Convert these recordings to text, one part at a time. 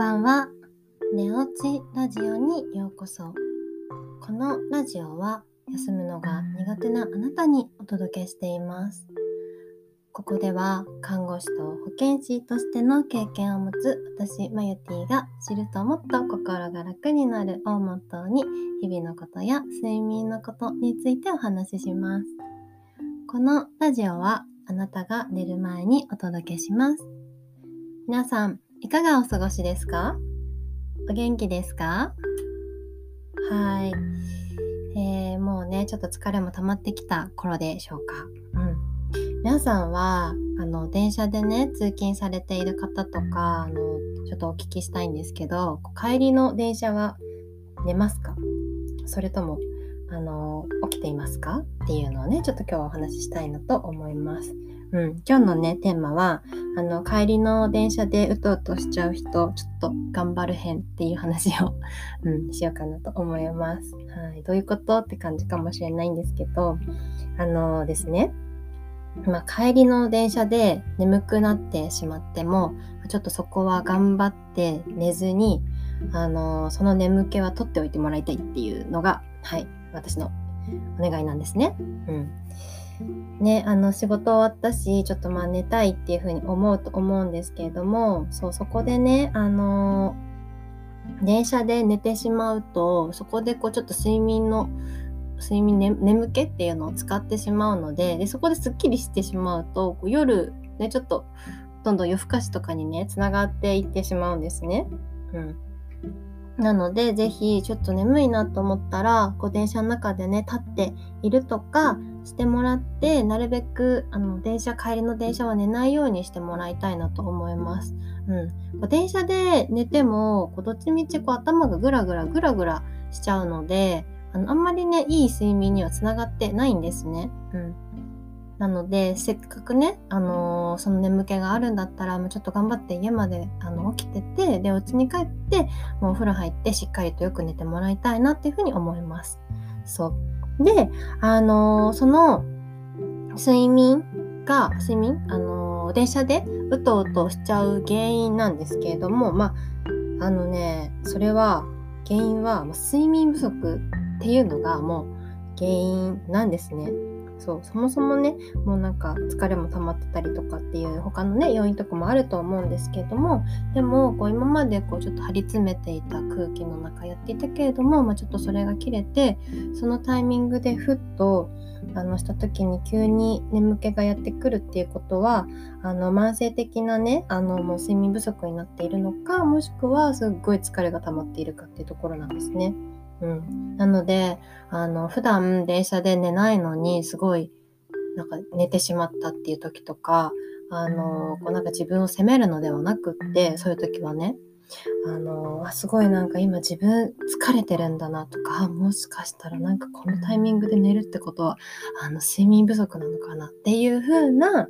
ばんは。寝落ちラジオにようこそ。このラジオは休むのが苦手なあなたにお届けしています。ここでは看護師と保健師としての経験を持つ私マユティが知るともっと心が楽になるをモットーに日々のことや睡眠のことについてお話しします。このラジオはあなたが寝る前にお届けします。皆さん、いかがお過ごしですか？お元気ですか？はい。えー、もうね、ちょっと疲れも溜まってきた頃でしょうか。うん。皆さんは、あの、電車でね、通勤されている方とか、あの、ちょっとお聞きしたいんですけど、帰りの電車は寝ますか？それとも、あの、起きていますか？っていうのをね、ちょっと今日はお話ししたいなと思います。うん、今日のね、テーマは、あの、帰りの電車でうとうとしちゃう人、ちょっと頑張るへんっていう話を、うん、しようかなと思います。はい。どういうことって感じかもしれないんですけど、あのですね、まあ、帰りの電車で眠くなってしまっても、ちょっとそこは頑張って寝ずに、あの、その眠気は取っておいてもらいたいっていうのが、はい、私のお願いなんですね。うん。ね、あの仕事終わったし、ちょっとまあ寝たいっていうふうに思うと思うんですけれども、そう、そこでね、あの電車で寝てしまうと、そこでこうちょっと睡眠の、睡眠、ね、眠気っていうのを使ってしまうので、でそこですっきりしてしまうと、こう夜、ね、ちょっとどんどん夜更かしとかにね、つながっていってしまうんですね。うん。なので、ぜひ、ちょっと眠いなと思ったら、こう、電車の中でね、立っているとかしてもらって、なるべく、あの、電車、帰りの電車は寝ないようにしてもらいたいなと思います。うん。こう電車で寝ても、こうどっちみち、こう、頭がぐらぐらぐらぐらしちゃうので、あの、あんまりね、いい睡眠にはつながってないんですね。うん。なので、せっかくね、あのー、その眠気があるんだったら、もうちょっと頑張って家まであの起きてて、で、お家に帰って、もうお風呂入ってしっかりとよく寝てもらいたいなっていうふうに思います。そう。で、あのー、その、睡眠が、睡眠？あのー、電車でうとうとしちゃう原因なんですけれども、まあ、あのね、それは、原因は、睡眠不足っていうのがもう原因なんですね。そうそもそもねもうなんか疲れも溜まってたりとかっていう他のね要因とかもあると思うんですけれどもでもこう今までこうちょっと張り詰めていた空気の中やっていたけれども、まあ、ちょっとそれが切れてそのタイミングでふっとあのした時に急に眠気がやってくるっていうことはあの慢性的なねあのもう睡眠不足になっているのかもしくはすっごい疲れが溜まっているかっていうところなんですね。うん。なので、あの、普段電車で寝ないのに、すごい、なんか寝てしまったっていう時とか、あの、こうなんか自分を責めるのではなくって、そういう時はね、あの、あすごいなんか今自分疲れてるんだなとか、もしかしたらなんかこのタイミングで寝るってことは、あの、睡眠不足なのかなっていう風な、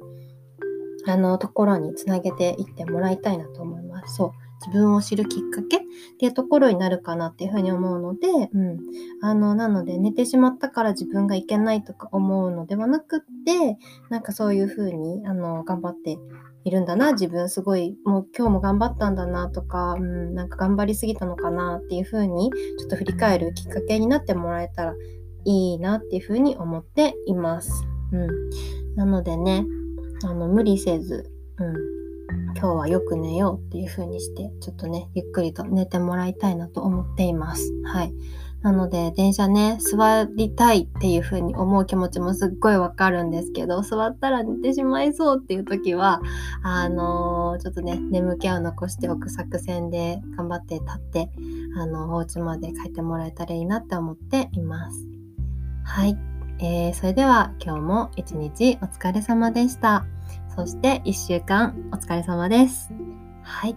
あの、ところにつなげていってもらいたいなと思います。そう。自分を知るきっかけっていうところになるかなっていうふうに思うので、うん。あの、なので寝てしまったから自分がいけないとか思うのではなくって、なんかそういうふうに、あの、頑張っているんだな、自分すごい、もう今日も頑張ったんだなとか、うん、なんか頑張りすぎたのかなっていうふうに、ちょっと振り返るきっかけになってもらえたらいいなっていうふうに思っています。うん。なのでね、あの、無理せず、うん。今日はよく寝ようっていう風にして、ちょっとね、ゆっくりと寝てもらいたいなと思っています。はい。なので、電車ね、座りたいっていう風に思う気持ちもすっごいわかるんですけど、座ったら寝てしまいそうっていう時は、あのー、ちょっとね、眠気を残しておく作戦で頑張って立って、あの、お家まで帰ってもらえたらいいなって思っています。はい。えー、それでは今日も一日お疲れ様でした。そして1週間お疲れ様です。はい。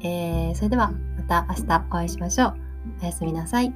えー、それではまた明日お会いしましょう。おやすみなさい。